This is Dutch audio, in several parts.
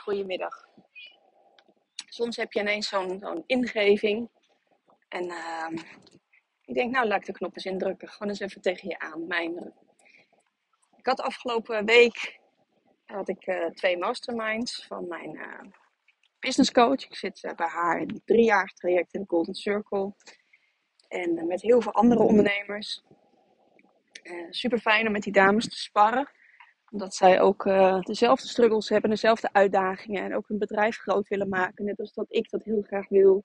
goedemiddag. Soms heb je ineens zo'n ingeving. En uh, ik denk, nou laat ik de knop eens indrukken. Gewoon eens even tegen je aan mijmeren. Ik had afgelopen week had ik, uh, twee masterminds van mijn uh, business coach. Ik zit uh, bij haar in een driejarig traject in de Golden Circle. En met heel veel andere ondernemers. super fijn om met die dames te sparren omdat zij ook uh, dezelfde struggles hebben, dezelfde uitdagingen. En ook hun bedrijf groot willen maken. Net als dat ik dat heel graag wil.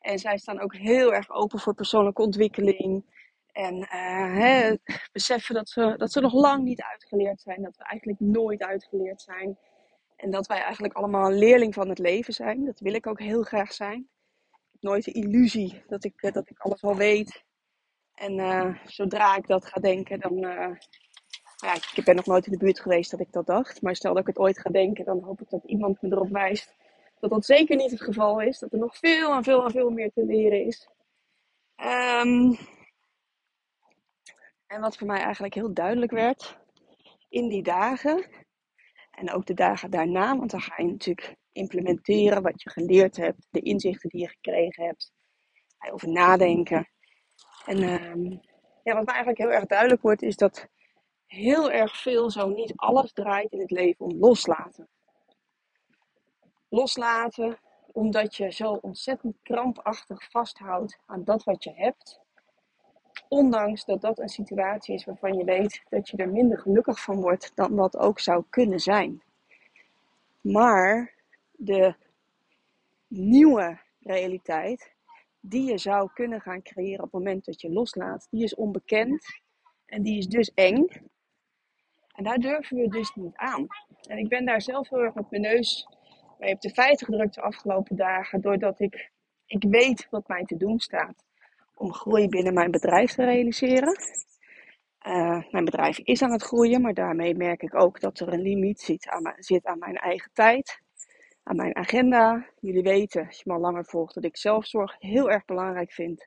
En zij staan ook heel erg open voor persoonlijke ontwikkeling. En uh, hè, beseffen dat ze, dat ze nog lang niet uitgeleerd zijn. Dat we eigenlijk nooit uitgeleerd zijn. En dat wij eigenlijk allemaal een leerling van het leven zijn. Dat wil ik ook heel graag zijn. Nooit de illusie dat ik, dat ik alles al weet. En zodra ik dat ga denken, dan, ja, ik ben nog nooit in de buurt geweest dat ik dat dacht. Maar stel dat ik het ooit ga denken, dan hoop ik dat iemand me erop wijst dat dat zeker niet het geval is. Dat er nog veel en veel en veel meer te leren is. Um, en wat voor mij eigenlijk heel duidelijk werd in die dagen. En ook de dagen daarna, want dan ga je natuurlijk implementeren wat je geleerd hebt, de inzichten die je gekregen hebt, over nadenken. En um, ja, wat mij eigenlijk heel erg duidelijk wordt, is dat heel erg veel, zo niet alles draait in het leven om loslaten. Loslaten omdat je zo ontzettend krampachtig vasthoudt aan dat wat je hebt. Ondanks dat dat een situatie is waarvan je weet dat je er minder gelukkig van wordt dan wat ook zou kunnen zijn. Maar de nieuwe realiteit die je zou kunnen gaan creëren op het moment dat je loslaat, die is onbekend en die is dus eng. En daar durven we dus niet aan. En ik ben daar zelf heel erg met mijn neus mee op de feiten gedrukt de afgelopen dagen. Doordat ik, ik weet wat mij te doen staat om groei binnen mijn bedrijf te realiseren. Uh, mijn bedrijf is aan het groeien, maar daarmee merk ik ook dat er een limiet zit aan, mijn, zit aan mijn eigen tijd, aan mijn agenda. Jullie weten, als je me al langer volgt, dat ik zelfzorg heel erg belangrijk vind.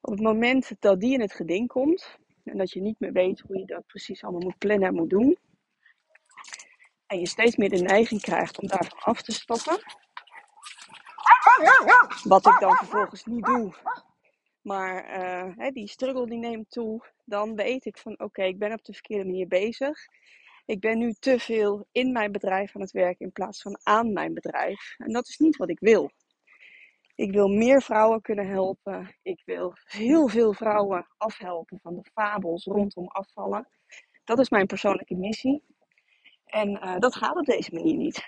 Op het moment dat die in het geding komt, en dat je niet meer weet hoe je dat precies allemaal moet plannen en moet doen. En je steeds meer de neiging krijgt om daarvan af te stappen. Wat ik dan vervolgens niet doe. Maar uh, die struggle die neemt toe. Dan weet ik van oké, ik ben op de verkeerde manier bezig. Ik ben nu te veel in mijn bedrijf aan het werken in plaats van aan mijn bedrijf. En dat is niet wat ik wil. Ik wil meer vrouwen kunnen helpen. Ik wil heel veel vrouwen afhelpen van de fabels rondom afvallen. Dat is mijn persoonlijke missie. En uh, dat gaat op deze manier niet.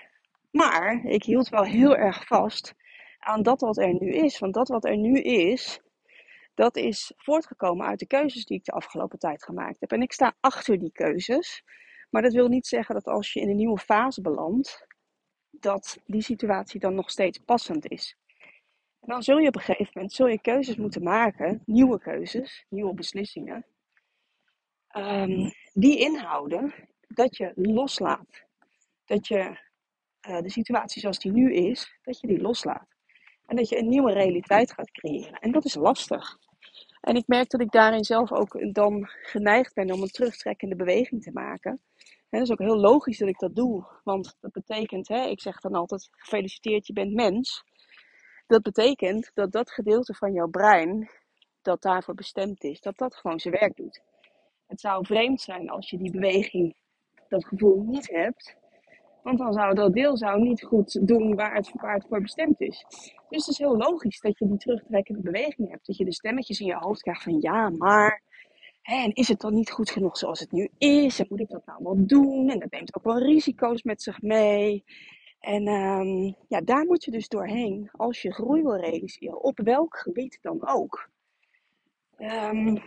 Maar ik hield wel heel erg vast aan dat wat er nu is. Want dat wat er nu is, dat is voortgekomen uit de keuzes die ik de afgelopen tijd gemaakt heb. En ik sta achter die keuzes. Maar dat wil niet zeggen dat als je in een nieuwe fase belandt, dat die situatie dan nog steeds passend is. En dan zul je op een gegeven moment zul je keuzes moeten maken, nieuwe keuzes, nieuwe beslissingen, um, die inhouden dat je loslaat. Dat je uh, de situatie zoals die nu is, dat je die loslaat. En dat je een nieuwe realiteit gaat creëren. En dat is lastig. En ik merk dat ik daarin zelf ook dan geneigd ben om een terugtrekkende beweging te maken. En dat is ook heel logisch dat ik dat doe. Want dat betekent, hè, ik zeg dan altijd, gefeliciteerd, je bent mens. Dat betekent dat dat gedeelte van jouw brein dat daarvoor bestemd is, dat dat gewoon zijn werk doet. Het zou vreemd zijn als je die beweging, dat gevoel niet hebt. Want dan zou dat deel zou niet goed doen waar het, waar het voor bestemd is. Dus het is heel logisch dat je die terugtrekkende beweging hebt. Dat je de stemmetjes in je hoofd krijgt van ja, maar. En is het dan niet goed genoeg zoals het nu is? En moet ik dat nou wel doen? En dat neemt ook wel risico's met zich mee. En um, ja, daar moet je dus doorheen als je groei wil realiseren, op welk gebied dan ook. Um,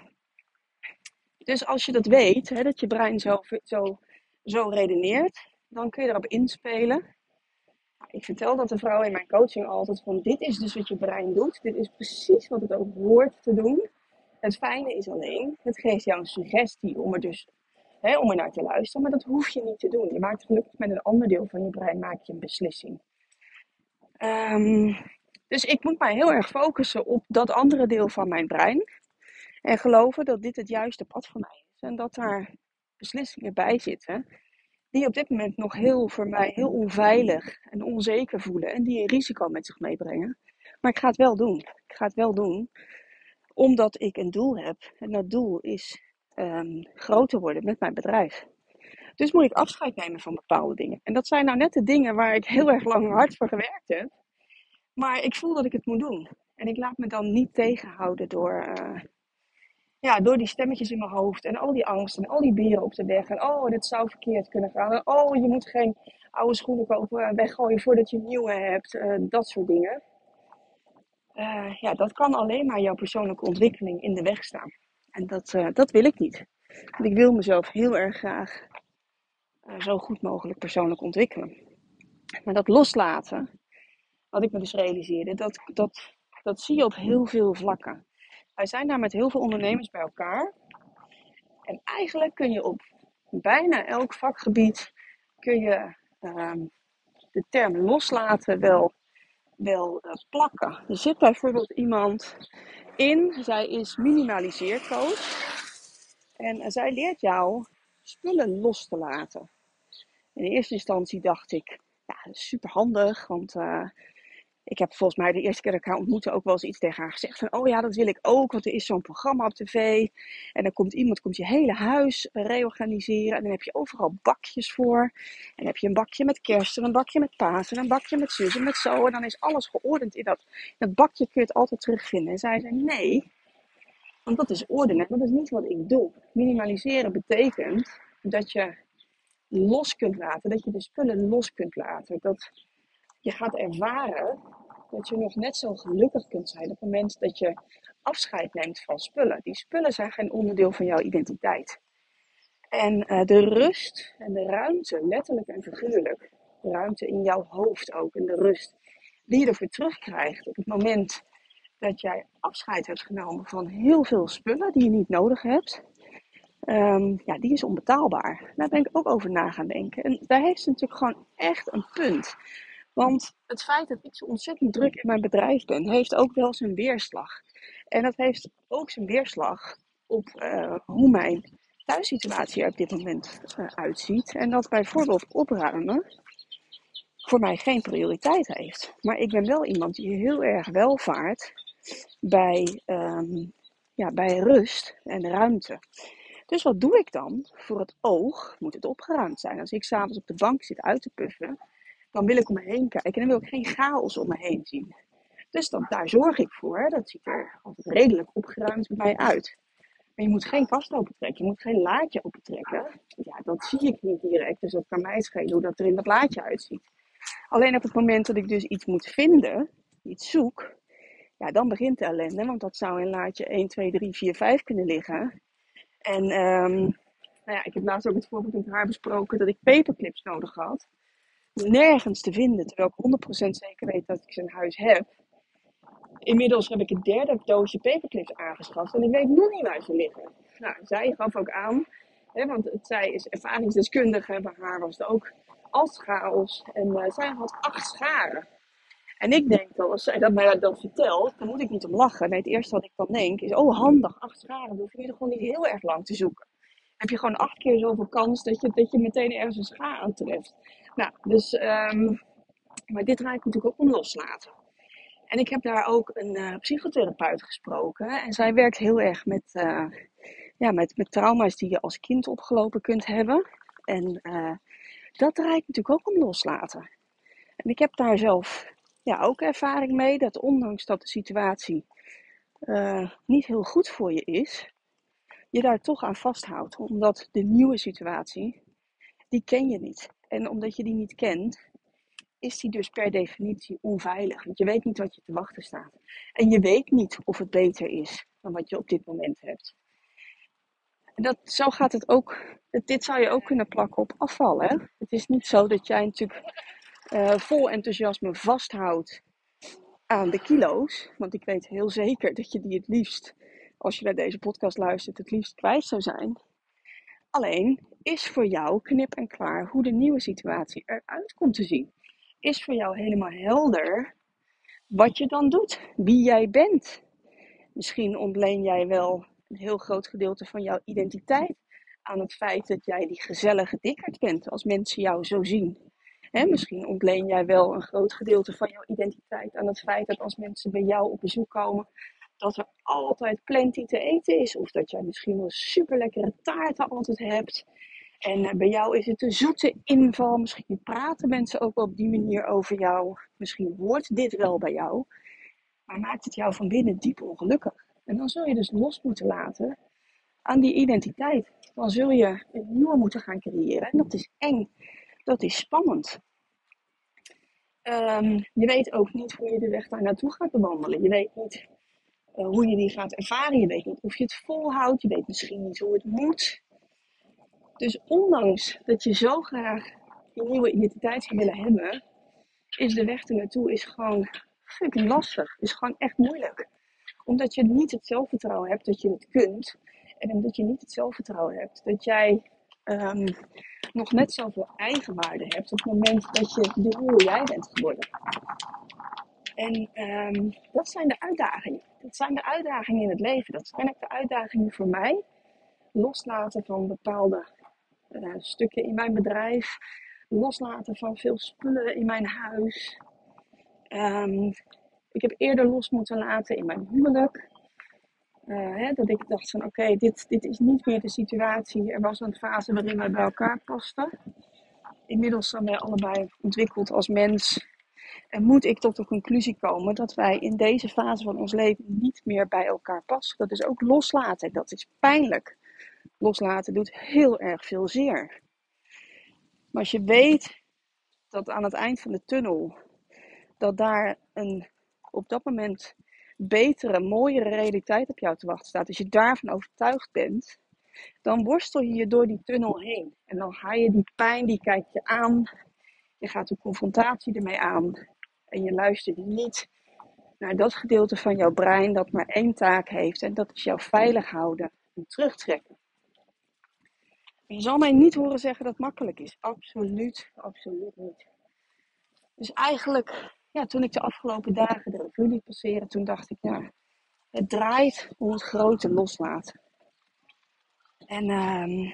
dus als je dat weet, hè, dat je brein zo, zo, zo redeneert, dan kun je erop inspelen. Ik vertel dat de vrouwen in mijn coaching altijd van dit is dus wat je brein doet. Dit is precies wat het ook hoort te doen. Het fijne is alleen, het geeft jou een suggestie om er dus om er naar te luisteren. Maar dat hoef je niet te doen. Je maakt gelukkig met een ander deel van je brein maak je een beslissing. Um, dus ik moet mij heel erg focussen op dat andere deel van mijn brein. En geloven dat dit het juiste pad voor mij is. En dat daar beslissingen bij zitten die op dit moment nog heel voor mij heel onveilig en onzeker voelen en die een risico met zich meebrengen. Maar ik ga het wel doen. Ik ga het wel doen omdat ik een doel heb. En dat doel is um, groter worden met mijn bedrijf. Dus moet ik afscheid nemen van bepaalde dingen. En dat zijn nou net de dingen waar ik heel erg lang hard voor gewerkt heb. Maar ik voel dat ik het moet doen. En ik laat me dan niet tegenhouden door, uh, ja, door die stemmetjes in mijn hoofd. En al die angst en al die bieren op de weg. En oh, dit zou verkeerd kunnen gaan. Oh, je moet geen oude schoenen kopen en weggooien voordat je nieuwe hebt. Uh, dat soort dingen. Ja, dat kan alleen maar jouw persoonlijke ontwikkeling in de weg staan. En dat, dat wil ik niet. Want ik wil mezelf heel erg graag zo goed mogelijk persoonlijk ontwikkelen. Maar dat loslaten, wat ik me dus realiseerde, dat, dat, dat zie je op heel veel vlakken. Wij zijn daar met heel veel ondernemers bij elkaar. En eigenlijk kun je op bijna elk vakgebied kun je uh, de term loslaten wel, wel uh, plakken. Er zit bijvoorbeeld iemand in, zij is minimaliseercoach. En zij leert jou spullen los te laten. In eerste instantie dacht ik, ja, super handig, want uh, ik heb volgens mij de eerste keer dat ik haar ontmoette ook wel eens iets tegen haar gezegd van, oh ja, dat wil ik ook, want er is zo'n programma op tv. En dan komt iemand, komt je hele huis reorganiseren en dan heb je overal bakjes voor. En dan heb je een bakje met kerst en een bakje met paas en een bakje met zus en met zo. En dan is alles geordend in dat, dat bakje, kun je het altijd terugvinden. En zij zei, nee, want dat is ordenen, dat is niet wat ik doe. Minimaliseren betekent dat je los kunt laten, dat je de spullen los kunt laten. Dat je gaat ervaren dat je nog net zo gelukkig kunt zijn op het moment dat je afscheid neemt van spullen. Die spullen zijn geen onderdeel van jouw identiteit. En uh, de rust en de ruimte, letterlijk en figuurlijk, de ruimte in jouw hoofd ook en de rust die je ervoor terugkrijgt op het moment dat jij afscheid hebt genomen van heel veel spullen die je niet nodig hebt, um, ja, die is onbetaalbaar. Daar ben ik ook over na gaan denken. En daar heeft ze natuurlijk gewoon echt een punt. Want het feit dat ik zo ontzettend druk in mijn bedrijf ben, heeft ook wel zijn weerslag. En dat heeft ook zijn weerslag op uh, hoe mijn thuissituatie er op dit moment uh, uitziet. En dat bijvoorbeeld opruimen voor mij geen prioriteit heeft. Maar ik ben wel iemand die heel erg welvaart bij, um, ja, bij rust en ruimte. Dus wat doe ik dan? Voor het oog moet het opgeruimd zijn. Als ik s'avonds op de bank zit uit te puffen, dan wil ik om me heen kijken en dan wil ik geen chaos om me heen zien. Dus dan, daar zorg ik voor. Dat ziet er altijd redelijk opgeruimd bij mij uit. Maar je moet geen kast opentrekken, je moet geen laadje opentrekken. Ja, dat zie ik niet direct, dus dat kan mij schelen hoe dat er in dat laadje uitziet. Alleen op het moment dat ik dus iets moet vinden, iets zoek, ja, dan begint de ellende. Want dat zou in laadje 1, 2, 3, 4, 5 kunnen liggen. En um, nou ja, ik heb laatst ook het voorbeeld met haar besproken dat ik paperclips nodig had. Nergens te vinden, terwijl ik 100% zeker weet dat ik ze in huis heb. Inmiddels heb ik een derde doosje paperclips aangeschaft en ik weet nog niet waar ze liggen. Nou, zij gaf ook aan, hè, want zij is ervaringsdeskundige, bij haar was het ook als chaos. En uh, zij had acht scharen. En ik denk dan, als zij dat mij dat vertelt, dan moet ik niet om lachen. Nee, het eerste wat ik dan denk is, oh handig, acht scharen. Dan hoef je er gewoon niet heel erg lang te zoeken. heb je gewoon acht keer zoveel kans dat je, dat je meteen ergens een schaar aantreft. Nou, dus, um, maar dit raak ik natuurlijk ook om loslaten. En ik heb daar ook een uh, psychotherapeut gesproken. En zij werkt heel erg met, uh, ja, met, met trauma's die je als kind opgelopen kunt hebben. En uh, dat draait natuurlijk ook om loslaten. En ik heb daar zelf ja, ook ervaring mee dat ondanks dat de situatie niet heel goed voor je is, je daar toch aan vasthoudt. Omdat de nieuwe situatie, die ken je niet. En omdat je die niet kent, is die dus per definitie onveilig. Want je weet niet wat je te wachten staat. En je weet niet of het beter is dan wat je op dit moment hebt. En dat, zo gaat het ook. Dit zou je ook kunnen plakken op afval. Hè? Het is niet zo dat jij natuurlijk uh, vol enthousiasme vasthoudt aan de kilo's. Want ik weet heel zeker dat je die het liefst, als je naar deze podcast luistert, het liefst kwijt zou zijn. Alleen is voor jou knip en klaar hoe de nieuwe situatie eruit komt te zien. Is voor jou helemaal helder wat je dan doet, wie jij bent. Misschien ontleen jij wel een heel groot gedeelte van jouw identiteit aan het feit dat jij die gezellige dikkerd bent als mensen jou zo zien. Hè, misschien ontleen jij wel een groot gedeelte van jouw identiteit aan het feit dat als mensen bij jou op bezoek komen, dat er altijd plenty te eten is. Of dat jij misschien wel super lekkere taarten altijd hebt. En eh, bij jou is het een zoete inval. Misschien praten mensen ook op die manier over jou. Misschien hoort dit wel bij jou. Maar maakt het jou van binnen diep ongelukkig. En dan zul je dus los moeten laten aan die identiteit. Dan zul je een nieuwe moeten gaan creëren. En dat is eng. Dat is spannend. Um, je weet ook niet hoe je de weg daar naartoe gaat bewandelen. Je weet niet uh, hoe je die gaat ervaren. Je weet niet of je het volhoudt. Je weet misschien niet hoe het moet. Dus ondanks dat je zo graag een nieuwe identiteit zou willen hebben, is de weg er naartoe is gewoon fucking lastig. Is gewoon echt moeilijk. Omdat je niet het zelfvertrouwen hebt dat je het kunt. En omdat je niet het zelfvertrouwen hebt dat jij um, nog net zoveel eigenwaarde hebt op het moment dat je de nieuwe jij bent geworden. En um, dat zijn de uitdagingen. Dat zijn de uitdagingen in het leven. Dat zijn ook de uitdagingen voor mij. Loslaten van bepaalde uh, stukken in mijn bedrijf. Loslaten van veel spullen in mijn huis. Um, ik heb eerder los moeten laten in mijn huwelijk. Uh, hè, dat ik dacht van oké, dit, dit is niet meer de situatie. Er was een fase waarin wij bij elkaar pasten. Inmiddels zijn wij allebei ontwikkeld als mens. En moet ik tot de conclusie komen dat wij in deze fase van ons leven niet meer bij elkaar passen. Dat is ook loslaten. Dat is pijnlijk. Loslaten doet heel erg veel zeer. Maar als je weet dat aan het eind van de tunnel, dat daar een op dat moment betere, mooiere realiteit op jou te wachten staat, als je daarvan overtuigd bent, dan worstel je je door die tunnel heen. En dan ga je die pijn, die kijk je aan. Je gaat de confrontatie ermee aan. En je luistert niet naar dat gedeelte van jouw brein dat maar één taak heeft. En dat is jou veilig houden en terugtrekken. Je zal mij niet horen zeggen dat het makkelijk is. Absoluut, absoluut niet. Dus eigenlijk ja, toen ik de afgelopen dagen de revue liet passeren, toen dacht ik, ja, het draait om het grote loslaten. En um,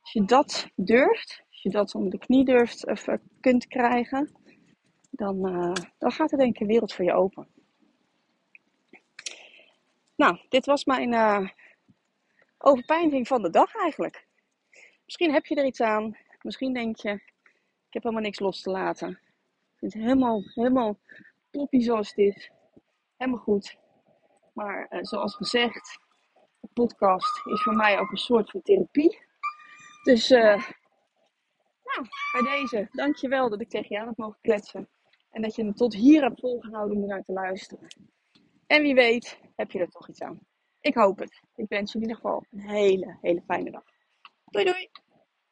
als je dat durft, als je dat onder de knie durft of uh, kunt krijgen, dan, uh, dan gaat er denk ik een wereld voor je open. Nou, dit was mijn uh, overpeinzing van de dag eigenlijk. Misschien heb je er iets aan. Misschien denk je, ik heb helemaal niks los te laten. Het is helemaal, helemaal toppie zoals het is. Helemaal goed. Maar uh, zoals gezegd, de podcast is voor mij ook een soort van therapie. Dus uh, nou, bij deze, dankjewel dat ik tegen jou heb mogen kletsen. En dat je me tot hier hebt volgehouden om naar te luisteren. En wie weet, heb je er toch iets aan. Ik hoop het. Ik wens je in ieder geval een hele, hele fijne dag. Doei doei!